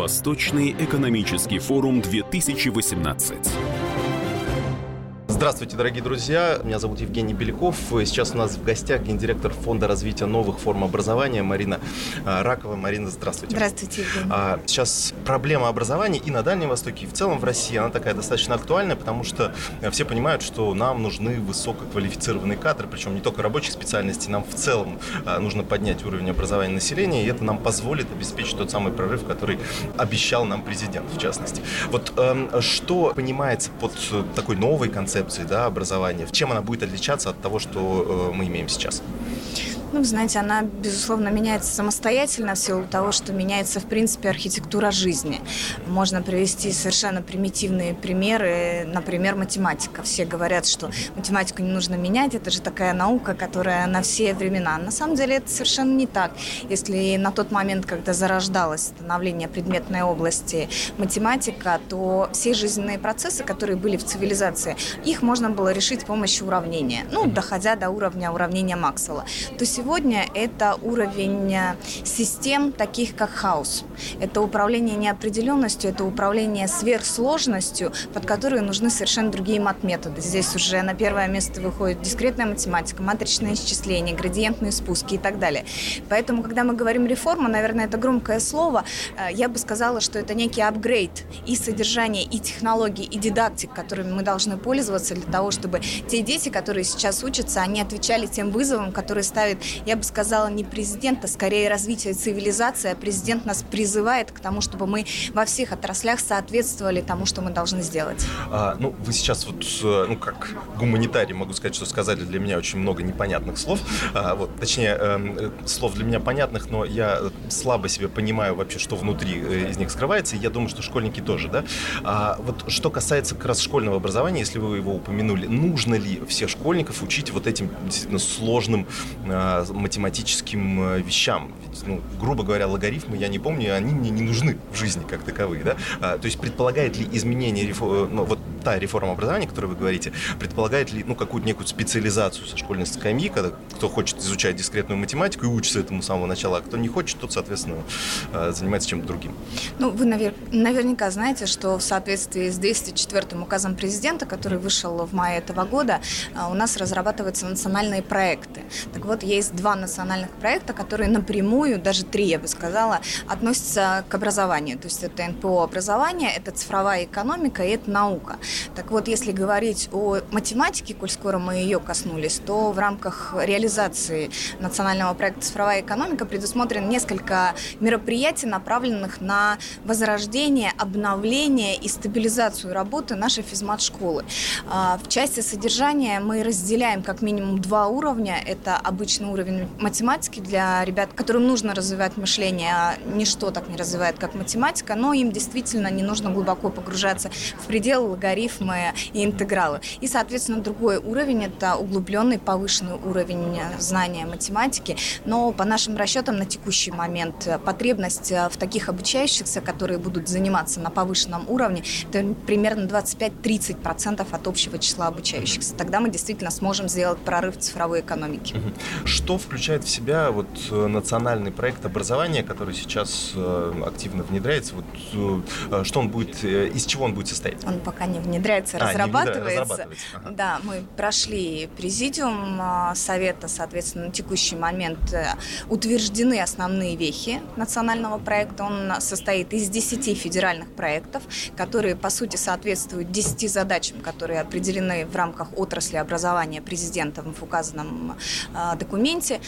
Восточный экономический форум 2018. Здравствуйте, дорогие друзья. Меня зовут Евгений Беляков. Сейчас у нас в гостях гендиректор Фонда развития новых форм образования Марина а, Ракова. Марина, здравствуйте. Здравствуйте, Евгений. А, сейчас проблема образования и на Дальнем Востоке, и в целом в России, она такая достаточно актуальная, потому что все понимают, что нам нужны высококвалифицированные кадры, причем не только рабочих специальностей, нам в целом а, нужно поднять уровень образования населения, и это нам позволит обеспечить тот самый прорыв, который обещал нам президент, в частности. Вот эм, что понимается под такой новой концепцией концепции да, образования, в чем она будет отличаться от того, что э, мы имеем сейчас? Ну, знаете, она, безусловно, меняется самостоятельно в силу того, что меняется, в принципе, архитектура жизни. Можно привести совершенно примитивные примеры, например, математика. Все говорят, что математику не нужно менять, это же такая наука, которая на все времена. На самом деле это совершенно не так. Если на тот момент, когда зарождалось становление предметной области математика, то все жизненные процессы, которые были в цивилизации, их можно было решить с помощью уравнения, ну, доходя до уровня уравнения Максвелла. То есть сегодня это уровень э, систем, таких как хаос. Это управление неопределенностью, это управление сверхсложностью, под которые нужны совершенно другие мат-методы. Здесь уже на первое место выходит дискретная математика, матричное исчисление, градиентные спуски и так далее. Поэтому, когда мы говорим реформа, наверное, это громкое слово, э, я бы сказала, что это некий апгрейд и содержания, и технологий, и дидактик, которыми мы должны пользоваться для того, чтобы те дети, которые сейчас учатся, они отвечали тем вызовам, которые ставит я бы сказала, не президент, а скорее развитие цивилизации. А президент нас призывает к тому, чтобы мы во всех отраслях соответствовали тому, что мы должны сделать. А, ну, вы сейчас вот, э, ну, как гуманитарий, могу сказать, что сказали для меня очень много непонятных слов. А, вот, точнее, э, слов для меня понятных, но я слабо себе понимаю вообще, что внутри э, из них скрывается, и я думаю, что школьники тоже, да? А, вот что касается как раз школьного образования, если вы его упомянули, нужно ли всех школьников учить вот этим действительно сложным э, математическим э, вещам. Ведь, ну, грубо говоря, логарифмы, я не помню, они мне не нужны в жизни как таковые. Да? А, то есть предполагает ли изменение, э, ну, вот та реформа образования, о которой вы говорите, предполагает ли ну, какую-то некую специализацию со школьной скамьи, когда кто хочет изучать дискретную математику и учится этому с самого начала, а кто не хочет, тот, соответственно, э, занимается чем-то другим. Ну, вы навер- наверняка знаете, что в соответствии с 204 указом президента, который вышел в мае этого года, у нас разрабатываются национальные проекты. Так вот, есть два национальных проекта, которые напрямую, даже три, я бы сказала, относятся к образованию. То есть это НПО образование, это цифровая экономика и это наука. Так вот, если говорить о математике, коль скоро мы ее коснулись, то в рамках реализации национального проекта «Цифровая экономика» предусмотрено несколько мероприятий, направленных на возрождение, обновление и стабилизацию работы нашей физмат-школы. А, в части содержания мы разделяем как минимум два уровня. Это обычный уровень уровень математики для ребят, которым нужно развивать мышление, а ничто так не развивает, как математика, но им действительно не нужно глубоко погружаться в пределы, логарифмы и интегралы. И, соответственно, другой уровень – это углубленный, повышенный уровень знания математики, но по нашим расчетам на текущий момент потребность в таких обучающихся, которые будут заниматься на повышенном уровне, это примерно 25-30% от общего числа обучающихся. Тогда мы действительно сможем сделать прорыв цифровой экономике. Что что включает в себя вот э, национальный проект образования, который сейчас э, активно внедряется? Вот, э, что он будет, из чего он будет состоять? Он пока не внедряется, а, разрабатывается. Не разрабатывается. Ага. Да, мы прошли президиум совета, соответственно, на текущий момент утверждены основные вехи национального проекта. Он состоит из 10 федеральных проектов, которые, по сути, соответствуют 10 задачам, которые определены в рамках отрасли образования президентом в указанном документе моменте.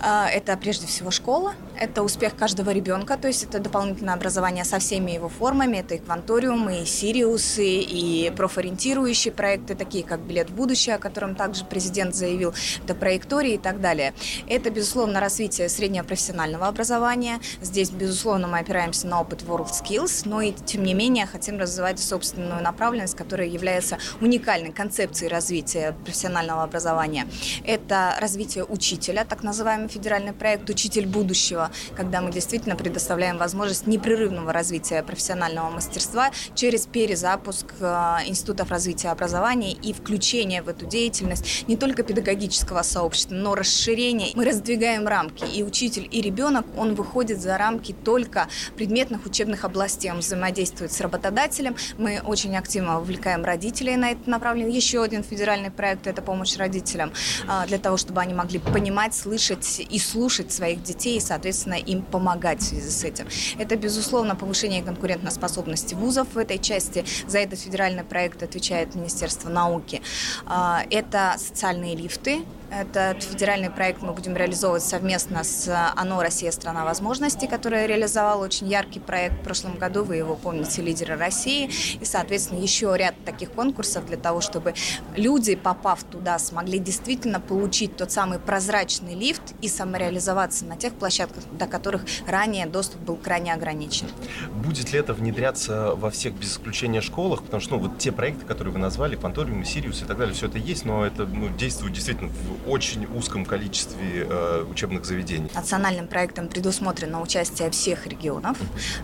А, это прежде всего школа, это успех каждого ребенка, то есть это дополнительное образование со всеми его формами, это и кванториумы, и сириусы, и профориентирующие проекты, такие как «Билет в будущее», о котором также президент заявил, это проектории и так далее. Это, безусловно, развитие среднего профессионального образования. Здесь, безусловно, мы опираемся на опыт WorldSkills, но и, тем не менее, хотим развивать собственную направленность, которая является уникальной концепцией развития профессионального образования. Это развитие учителя, учителя, так называемый федеральный проект «Учитель будущего», когда мы действительно предоставляем возможность непрерывного развития профессионального мастерства через перезапуск э, институтов развития образования и включение в эту деятельность не только педагогического сообщества, но расширение. Мы раздвигаем рамки, и учитель, и ребенок, он выходит за рамки только предметных учебных областей. Он взаимодействует с работодателем. Мы очень активно вовлекаем родителей на это направление. Еще один федеральный проект – это помощь родителям, а, для того, чтобы они могли понимать, слышать и слушать своих детей, и, соответственно, им помогать в связи с этим. Это, безусловно, повышение конкурентоспособности вузов в этой части. За этот федеральный проект отвечает Министерство науки. А, это социальные лифты, этот федеральный проект мы будем реализовывать совместно с ОНО «Россия – страна возможностей», которая реализовала очень яркий проект в прошлом году. Вы его помните, лидеры России. И, соответственно, еще ряд таких конкурсов для того, чтобы люди, попав туда, смогли действительно получить тот самый прозрачный лифт и самореализоваться на тех площадках, до которых ранее доступ был крайне ограничен. Будет ли это внедряться во всех без исключения школах? Потому что ну, вот те проекты, которые вы назвали, Панториум, Сириус и так далее, все это есть, но это ну, действует действительно очень узком количестве э, учебных заведений. Национальным проектом предусмотрено участие всех регионов.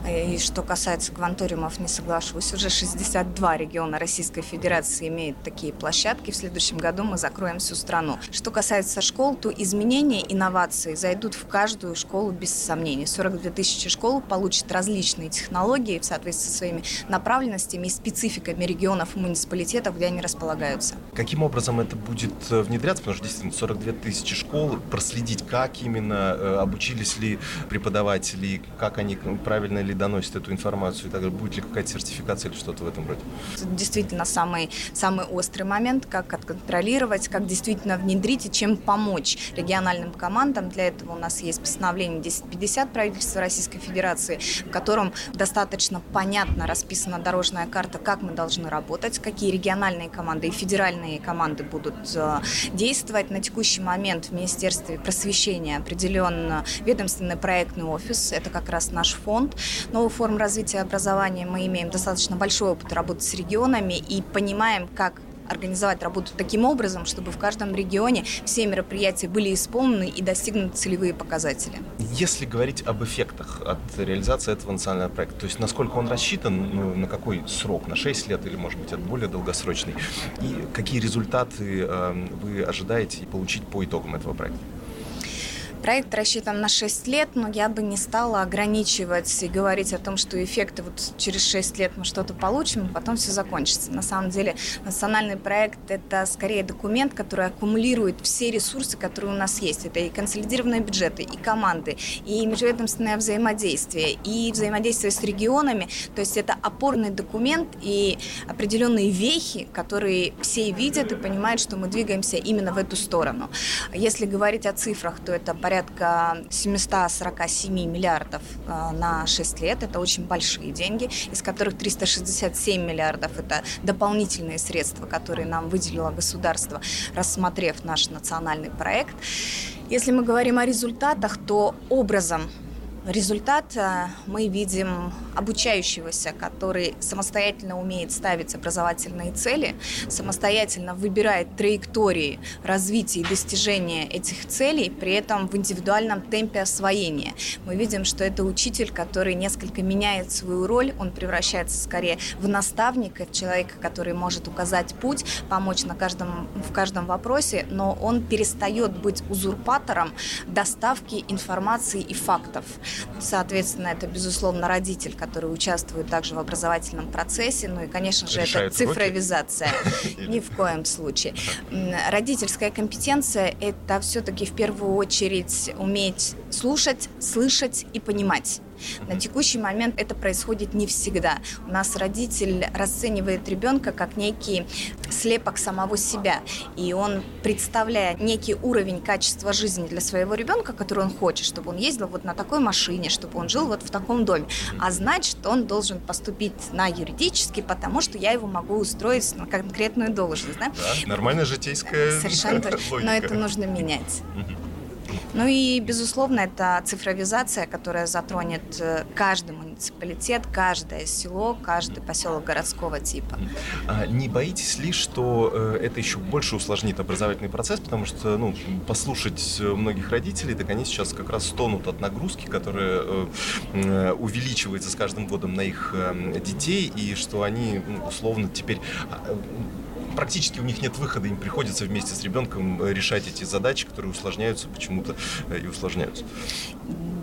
И что касается кванториумов, не соглашусь, уже 62 региона Российской Федерации имеют такие площадки. В следующем году мы закроем всю страну. Что касается школ, то изменения, инновации зайдут в каждую школу без сомнений. 42 тысячи школ получат различные технологии в соответствии со своими направленностями и спецификами регионов и муниципалитетов, где они располагаются. Каким образом это будет э, внедряться? Потому что действительно 42 тысячи школ, проследить, как именно, э, обучились ли преподаватели, как они правильно ли доносят эту информацию и так будет ли какая-то сертификация или что-то в этом роде? Действительно самый, самый острый момент, как отконтролировать, как действительно внедрить и чем помочь региональным командам. Для этого у нас есть постановление 1050 правительства Российской Федерации, в котором достаточно понятно расписана дорожная карта, как мы должны работать, какие региональные команды и федеральные команды будут э, действовать на текущий момент в Министерстве просвещения определен ведомственный проектный офис. Это как раз наш фонд. Новых форм развития образования мы имеем достаточно большой опыт работы с регионами и понимаем, как организовать работу таким образом, чтобы в каждом регионе все мероприятия были исполнены и достигнуты целевые показатели. Если говорить об эффектах от реализации этого национального проекта, то есть насколько он рассчитан, ну, на какой срок, на 6 лет или, может быть, это более долгосрочный, и какие результаты э, вы ожидаете получить по итогам этого проекта? Проект рассчитан на 6 лет, но я бы не стала ограничивать и говорить о том, что эффекты вот через 6 лет мы что-то получим, и потом все закончится. На самом деле национальный проект – это скорее документ, который аккумулирует все ресурсы, которые у нас есть. Это и консолидированные бюджеты, и команды, и межведомственное взаимодействие, и взаимодействие с регионами. То есть это опорный документ и определенные вехи, которые все видят и понимают, что мы двигаемся именно в эту сторону. Если говорить о цифрах, то это порядка порядка 747 миллиардов э, на 6 лет. Это очень большие деньги, из которых 367 миллиардов – это дополнительные средства, которые нам выделило государство, рассмотрев наш национальный проект. Если мы говорим о результатах, то образом Результат э, мы видим обучающегося, который самостоятельно умеет ставить образовательные цели, самостоятельно выбирает траектории развития и достижения этих целей, при этом в индивидуальном темпе освоения. Мы видим, что это учитель, который несколько меняет свою роль, он превращается скорее в наставника, в человека, который может указать путь, помочь на каждом, в каждом вопросе, но он перестает быть узурпатором доставки информации и фактов. Соответственно, это, безусловно, родитель, который участвует также в образовательном процессе. Ну и, конечно же, Решает это цифровизация. Ни в коем случае. Родительская компетенция – это все-таки в первую очередь уметь слушать, слышать и понимать. На текущий момент это происходит не всегда. У нас родитель расценивает ребенка как некий слепок самого себя. И он, представляя некий уровень качества жизни для своего ребенка, который он хочет, чтобы он ездил вот на такой машине, чтобы он жил вот в таком доме, а знать, что он должен поступить на юридический, потому что я его могу устроить на конкретную должность. Да? Да, нормальная житейская Совершенно точно. Но это нужно менять. Ну и, безусловно, это цифровизация, которая затронет э, каждый муниципалитет, каждое село, каждый поселок городского типа. А не боитесь ли, что э, это еще больше усложнит образовательный процесс, потому что, ну, послушать многих родителей, так они сейчас как раз стонут от нагрузки, которая увеличивается с каждым годом на их детей, и что они, условно, теперь а, практически у них нет выхода, им приходится вместе с ребенком э, решать эти задачи, которые усложняются почему-то э, и усложняются.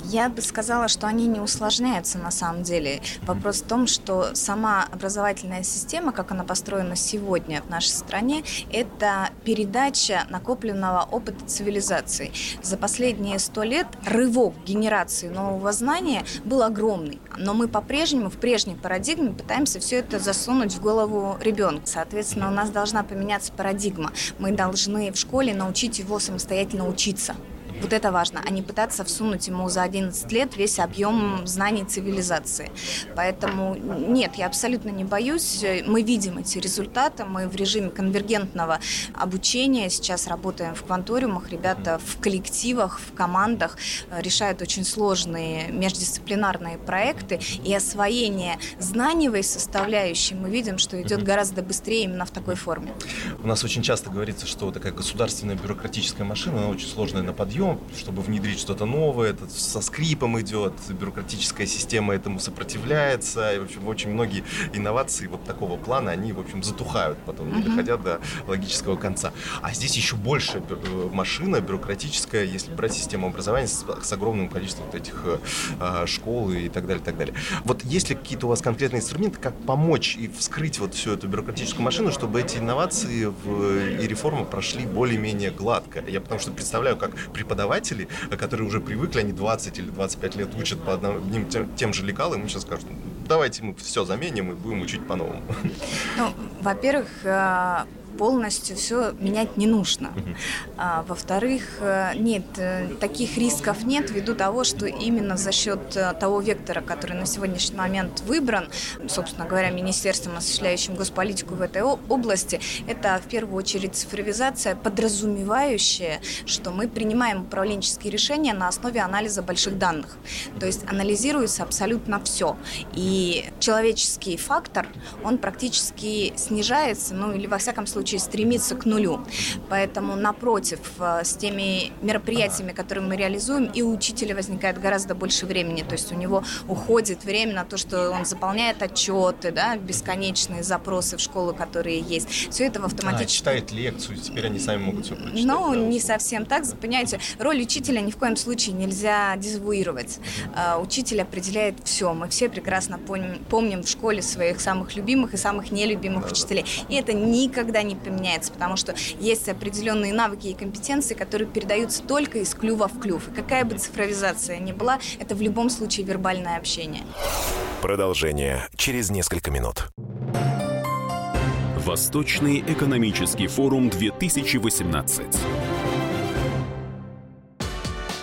Я бы сказала, что они не усложняются на самом деле. Вопрос в том, что сама образовательная система, как она построена сегодня в нашей стране, это передача накопленного опыта цивилизации. За последние сто лет рывок генерации нового знания был огромный, но мы по-прежнему в прежней парадигме пытаемся все это засунуть в голову ребенка. Соответственно, у нас должна поменяться парадигма. Мы должны в школе научить его самостоятельно учиться. Вот это важно, а не пытаться всунуть ему за 11 лет весь объем знаний цивилизации. Поэтому нет, я абсолютно не боюсь. Мы видим эти результаты, мы в режиме конвергентного обучения сейчас работаем в кванториумах, ребята в коллективах, в командах э, решают очень сложные междисциплинарные проекты, и освоение знаниевой составляющей мы видим, что идет гораздо быстрее именно в такой форме. У нас очень часто говорится, что такая государственная бюрократическая машина, она очень сложная на подъем, чтобы внедрить что-то новое, это со скрипом идет, бюрократическая система этому сопротивляется, и, в общем, очень многие инновации вот такого плана, они, в общем, затухают потом, не доходя до логического конца. А здесь еще больше э, машина бюрократическая, если брать систему образования с, с огромным количеством вот этих э, школ и так далее, так далее. Вот есть ли какие-то у вас конкретные инструменты, как помочь и вскрыть вот всю эту бюрократическую машину, чтобы эти инновации в, и реформы прошли более-менее гладко? Я потому что представляю, как преподаватель преподаватели, которые уже привыкли, они 20 или 25 лет учат по одним тем, тем же лекалам, им сейчас скажут, давайте мы все заменим и будем учить по-новому. Ну, во-первых, э, полностью все менять не нужно. А, во-вторых, э, нет, э, таких рисков нет ввиду того, что именно за счет э, того вектора, который на сегодняшний момент выбран, собственно говоря, министерством, осуществляющим госполитику в этой области, это в первую очередь цифровизация, подразумевающая, что мы принимаем управленческие решения на основе анализа больших данных. То есть анализируется абсолютно все. И человеческий фактор, он практически снижается, ну или во всяком случае случае стремится к нулю. Поэтому, напротив, э, с теми мероприятиями, которые мы реализуем, и у учителя возникает гораздо больше времени. То есть у него уходит время на то, что он заполняет отчеты, да, бесконечные запросы в школу, которые есть. Все это в автоматически... А, читает лекцию, теперь они сами могут все прочитать. Ну, да, не совсем так. Понимаете, роль учителя ни в коем случае нельзя дезавуировать. Uh, учитель определяет все. Мы все прекрасно помним, помним в школе своих самых любимых и самых нелюбимых да, учителей. И это никогда не не поменяется, потому что есть определенные навыки и компетенции, которые передаются только из клюва в клюв. И какая бы цифровизация ни была, это в любом случае вербальное общение. Продолжение через несколько минут. Восточный экономический форум 2018.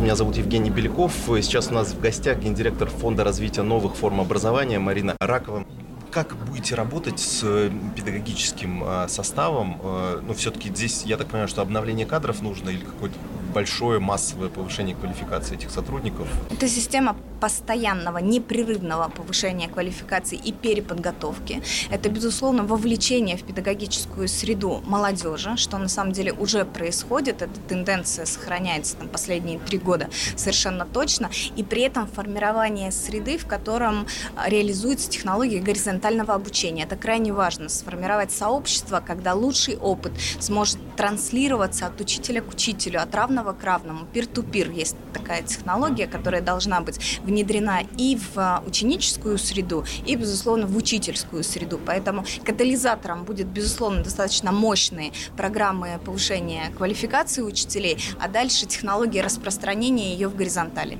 Меня зовут Евгений Беляков. Сейчас у нас в гостях гендиректор Фонда развития новых форм образования Марина Ракова. Как будете работать с э, педагогическим э, составом? Э, ну, все-таки здесь, я так понимаю, что обновление кадров нужно или какое-то большое массовое повышение квалификации этих сотрудников? Это система постоянного, непрерывного повышения квалификации и переподготовки. Это, безусловно, вовлечение в педагогическую среду молодежи, что на самом деле уже происходит. Эта тенденция сохраняется там, последние три года совершенно точно. И при этом формирование среды, в котором реализуется технология горизонтального обучения. Это крайне важно. Сформировать сообщество, когда лучший опыт сможет транслироваться от учителя к учителю, от равного равного к равному, peer-to-peer есть такая технология, которая должна быть внедрена и в а, ученическую среду, и, безусловно, в учительскую среду. Поэтому катализатором будет, безусловно, достаточно мощные программы повышения квалификации учителей, а дальше технологии распространения ее в горизонтали.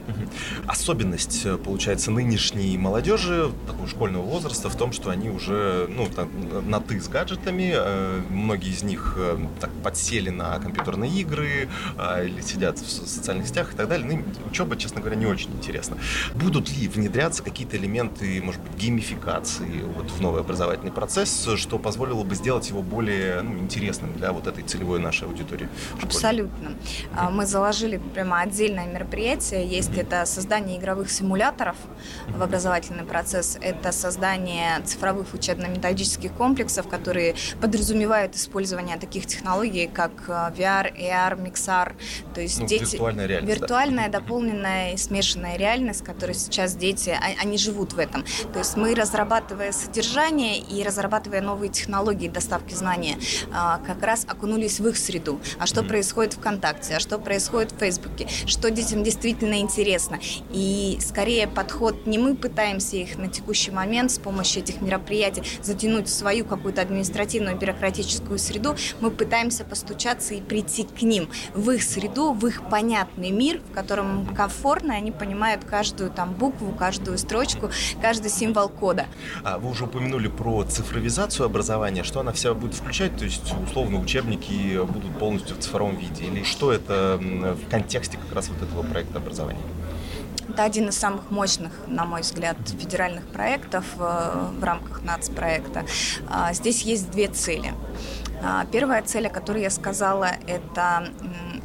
Особенность, э, получается, нынешней молодежи, такого школьного возраста, в том, что они уже ну, на «ты» с гаджетами, э, многие из них э, так подсели на компьютерные игры или сидят в социальных сетях и так далее. Ну, учеба, честно говоря, не очень интересна. Будут ли внедряться какие-то элементы, может быть, геймификации вот, в новый образовательный процесс, что позволило бы сделать его более ну, интересным для вот этой целевой нашей аудитории? Абсолютно. А, мы заложили прямо отдельное мероприятие. Есть это создание игровых симуляторов в образовательный процесс, это создание цифровых учебно-методических комплексов, которые подразумевают использование таких технологий, как а, VR, AR, MixR. То есть ну, дети... Виртуальная реальность. Виртуальная, да. дополненная и смешанная реальность, которой сейчас дети, а, они живут в этом. То есть мы, разрабатывая содержание и разрабатывая новые технологии доставки знания, как раз окунулись в их среду. А что происходит ВКонтакте, а что происходит в Фейсбуке, что детям действительно интересно. И скорее подход не мы пытаемся их на текущий момент с помощью этих мероприятий затянуть в свою какую-то административную бюрократическую среду, мы пытаемся постучаться и прийти к ним, в их среду, в их понятный мир, в котором комфортно, они понимают каждую там букву, каждую строчку, каждый символ кода. А вы уже упомянули про цифровизацию образования, что она вся будет включать, то есть условно учебники будут полностью в цифровом виде, или что это в контексте как раз вот этого проекта образования? Это один из самых мощных, на мой взгляд, федеральных проектов э, в рамках нацпроекта. А, здесь есть две цели. А, первая цель, о которой я сказала, это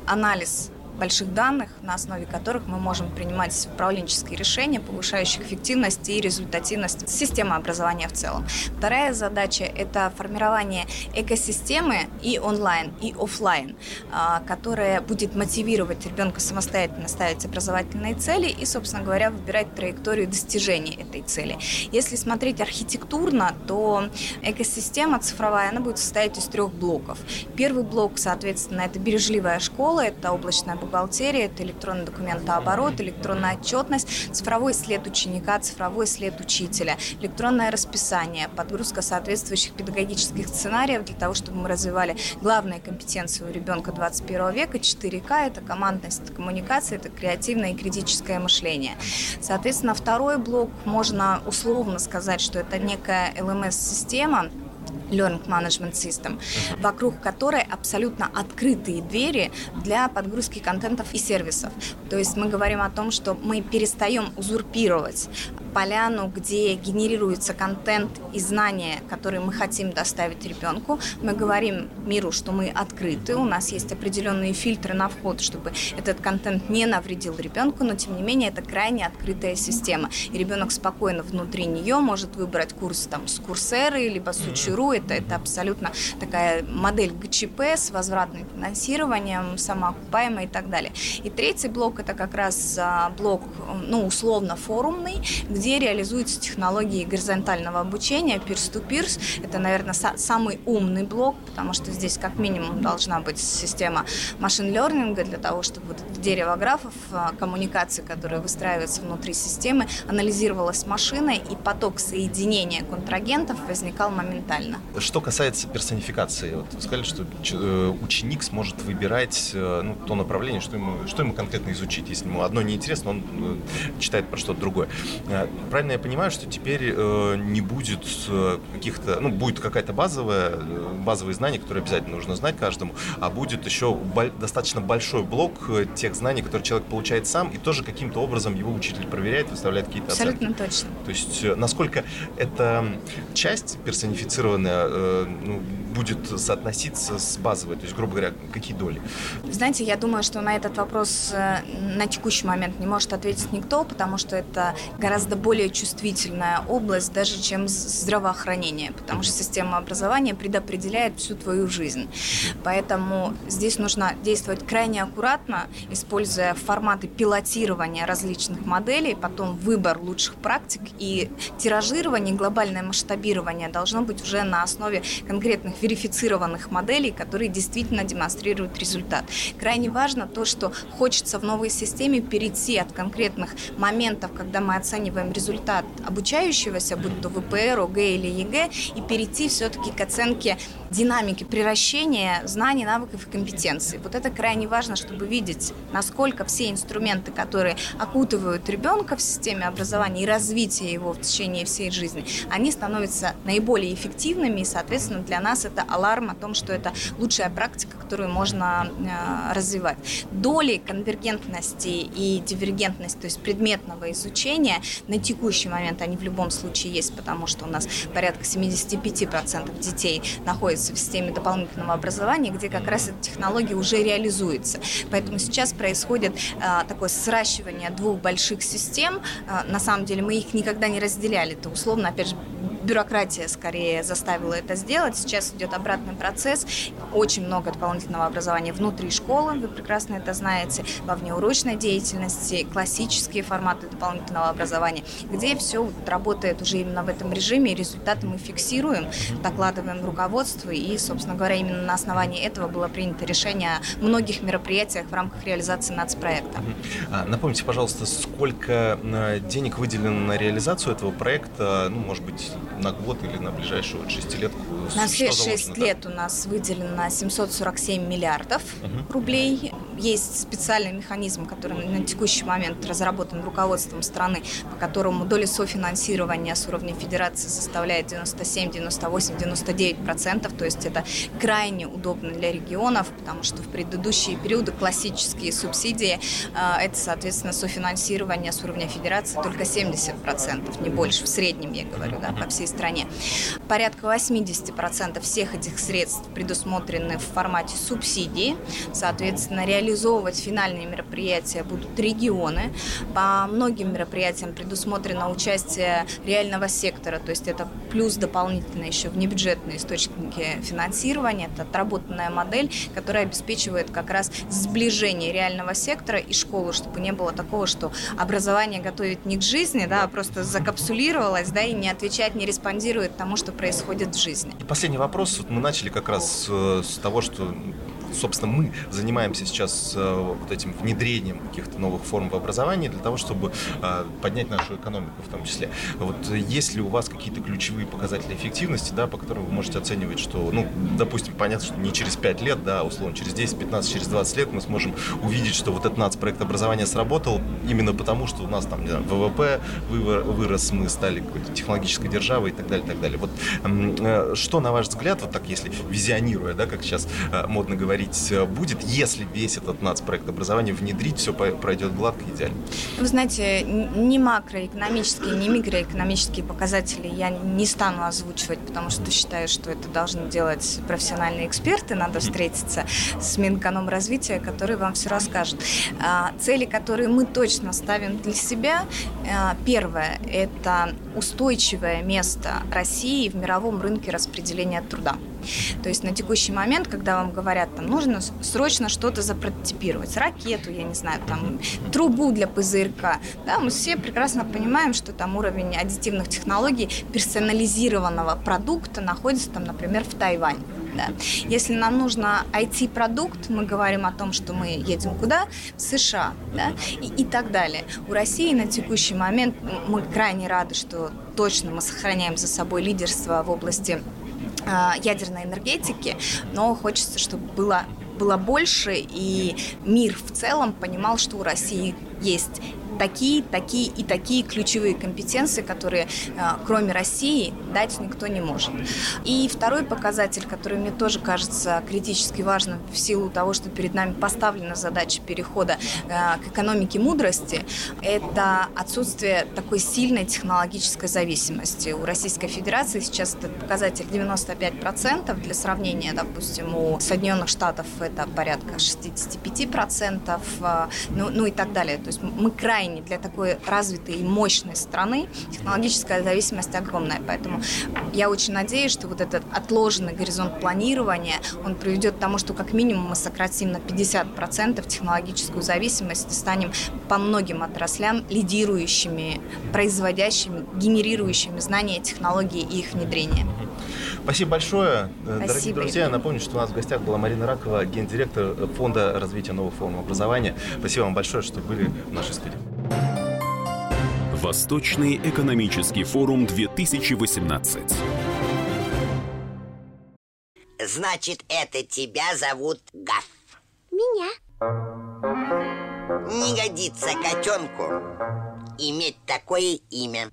анализ больших данных, на основе которых мы можем принимать управленческие решения, повышающих эффективность и результативность системы образования в целом. Вторая задача – это формирование экосистемы и онлайн, и офлайн, а, которая будет мотивировать ребенка самостоятельно ставить образовательные цели и, собственно говоря, выбирать траекторию достижения этой цели. Если смотреть архитектурно, то экосистема цифровая, она будет состоять из трех блоков. Первый блок, соответственно, это бережливая школа, это облачная бухгалтерия, это электронный документооборот, электронная отчетность, цифровой след ученика, цифровой след учителя, электронное расписание, подгрузка соответствующих педагогических сценариев для того, чтобы мы развивали главные компетенции у ребенка 21 века, 4К, это командность, это коммуникация, это креативное и критическое мышление. Соответственно, второй блок можно условно сказать, что это некая LMS-система, Learning Management System, вокруг которой абсолютно открытые двери для подгрузки контентов и сервисов. То есть мы говорим о том, что мы перестаем узурпировать поляну, где генерируется контент и знания, которые мы хотим доставить ребенку. Мы говорим миру, что мы открыты, у нас есть определенные фильтры на вход, чтобы этот контент не навредил ребенку, но тем не менее это крайне открытая система. И ребенок спокойно внутри нее может выбрать курс там, с Курсеры, либо с Учеру. Это, это абсолютно такая модель ГЧП с возвратным финансированием, самоокупаемой и так далее. И третий блок это как раз а, блок, ну, условно форумный, где где реализуются технологии горизонтального обучения, peer-to-peers. Это, наверное, самый умный блок, потому что здесь как минимум должна быть система машин-лернинга для того, чтобы вот дерево графов, а, коммуникации, которые выстраиваются внутри системы, анализировалась машиной, и поток соединения контрагентов возникал моментально. Что касается персонификации, вот вы сказали, что э, ученик сможет выбирать э, ну, то направление, что ему, что ему конкретно изучить. Если ему одно неинтересно, он э, читает про что-то другое правильно я понимаю, что теперь э, не будет э, каких-то, ну, будет какая-то базовая, э, базовые знания, которые обязательно нужно знать каждому, а будет еще бо- достаточно большой блок э, тех знаний, которые человек получает сам, и тоже каким-то образом его учитель проверяет, выставляет какие-то Абсолютно оценки. точно. То есть насколько эта часть персонифицированная э, ну, будет соотноситься с базовой, то есть, грубо говоря, какие доли? Знаете, я думаю, что на этот вопрос на текущий момент не может ответить никто, потому что это гораздо более чувствительная область даже, чем здравоохранение, потому что система образования предопределяет всю твою жизнь. Поэтому здесь нужно действовать крайне аккуратно, используя форматы пилотирования различных моделей, потом выбор лучших практик и тиражирование, глобальное масштабирование должно быть уже на основе конкретных верифицированных моделей, которые действительно демонстрируют результат. Крайне важно то, что хочется в новой системе перейти от конкретных моментов, когда мы оцениваем результат обучающегося, будь то ВПР, ОГЭ или ЕГЭ, и перейти все-таки к оценке динамики превращения знаний, навыков и компетенций. Вот это крайне важно, чтобы видеть, насколько все инструменты, которые окутывают ребенка в системе образования и развития его в течение всей жизни, они становятся наиболее эффективными, и, соответственно, для нас это alarm о том, что это лучшая практика, которую можно э, развивать. Доли конвергентности и дивергентности, то есть предметного изучения, на текущий момент они в любом случае есть, потому что у нас порядка 75% детей находятся в системе дополнительного образования, где как раз эта технология уже реализуется. Поэтому сейчас происходит э, такое сращивание двух больших систем. Э, на самом деле мы их никогда не разделяли. Это условно, опять же, бюрократия скорее заставила это сделать. Сейчас идет обратный процесс. Очень много дополнительного образования внутри школы, вы прекрасно это знаете, во внеурочной деятельности, классические форматы дополнительного образования, где все работает уже именно в этом режиме, результаты мы фиксируем, докладываем руководству, и, собственно говоря, именно на основании этого было принято решение о многих мероприятиях в рамках реализации нацпроекта. А, напомните, пожалуйста, сколько э, денег выделено на реализацию этого проекта, ну, может быть, на год или на ближайшую шестилетку? На все шесть лет у нас выделено 747 миллиардов угу. рублей. Есть специальный механизм, который на текущий момент разработан руководством страны, по которому доля софинансирования с уровня федерации составляет 97, 98, 99 процентов. То есть это крайне удобно для регионов, потому что в предыдущие периоды классические субсидии а, это, соответственно, софинансирование с уровня федерации только 70 процентов, не больше, в среднем я говорю, да, по всей стране. Порядка 80% всех этих средств предусмотрены в формате субсидии. Соответственно, реализовывать финальные мероприятия будут регионы. По многим мероприятиям предусмотрено участие реального сектора, то есть это плюс дополнительно еще внебюджетные источники финансирования. Это отработанная модель, которая обеспечивает как раз сближение реального сектора и школы, чтобы не было такого, что образование готовит не к жизни, да, а просто закапсулировалось, да, и не отвечает, не респондирует тому, что происходит в жизни. Последний вопрос. Вот мы начали как раз э, с того, что собственно, мы занимаемся сейчас э, вот этим внедрением каких-то новых форм в образовании для того, чтобы э, поднять нашу экономику в том числе. Вот есть ли у вас какие-то ключевые показатели эффективности, да, по которым вы можете оценивать, что, ну, допустим, понятно, что не через 5 лет, да, условно, через 10, 15, через 20 лет мы сможем увидеть, что вот этот нацпроект образования сработал именно потому, что у нас там, не знаю, ВВП вырос, мы стали какой-то технологической державой и так далее, и так далее. Вот э, что, на ваш взгляд, вот так, если визионируя, да, как сейчас модно говорить, говорить э, будет, если весь этот нацпроект образования внедрить, все пройдет гладко, идеально? Вы знаете, ни макроэкономические, ни микроэкономические показатели я не стану озвучивать, потому что считаю, что это должны делать профессиональные эксперты. Надо встретиться с Минэкономразвития, который вам все расскажет. А, цели, которые мы точно ставим для себя, первое – это устойчивое место России в мировом рынке распределения труда. То есть на текущий момент, когда вам говорят, там нужно срочно что-то запрототипировать, ракету, я не знаю, там трубу для ПЗРК, да, мы все прекрасно понимаем, что там уровень аддитивных технологий персонализированного продукта находится там, например, в Тайване. Да. Если нам нужно IT-продукт, мы говорим о том, что мы едем куда? В США. Да? И, и так далее. У России на текущий момент мы крайне рады, что точно мы сохраняем за собой лидерство в области а, ядерной энергетики, но хочется, чтобы было было больше, и мир в целом понимал, что у России есть такие, такие и такие ключевые компетенции, которые а, кроме России дать никто не может. И второй показатель, который мне тоже кажется критически важным в силу того, что перед нами поставлена задача перехода а, к экономике мудрости, это отсутствие такой сильной технологической зависимости. У Российской Федерации сейчас этот показатель 95%. Для сравнения, допустим, у Соединенных Штатов это порядка 65%, а, ну, ну и так далее. То есть мы крайне крайне для такой развитой и мощной страны технологическая зависимость огромная. Поэтому я очень надеюсь, что вот этот отложенный горизонт планирования, он приведет к тому, что как минимум мы сократим на 50% технологическую зависимость и станем по многим отраслям лидирующими, производящими, генерирующими знания, технологии и их внедрение. Спасибо большое. Спасибо. Дорогие друзья, Ирина. напомню, что у нас в гостях была Марина Ракова, гендиректор Фонда развития новых форм образования. Спасибо вам большое, что были в нашей студии. Восточный экономический форум 2018. Значит, это тебя зовут Гаф. Меня. Не годится котенку иметь такое имя.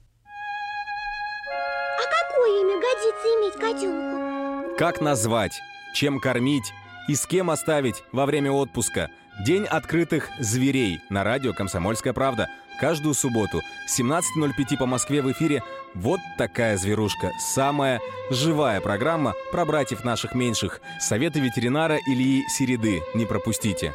А какое имя годится иметь котенку? Как назвать, чем кормить и с кем оставить во время отпуска. День открытых зверей на радио «Комсомольская правда». Каждую субботу 17.05 по Москве в эфире «Вот такая зверушка». Самая живая программа про братьев наших меньших. Советы ветеринара Ильи Середы. Не пропустите.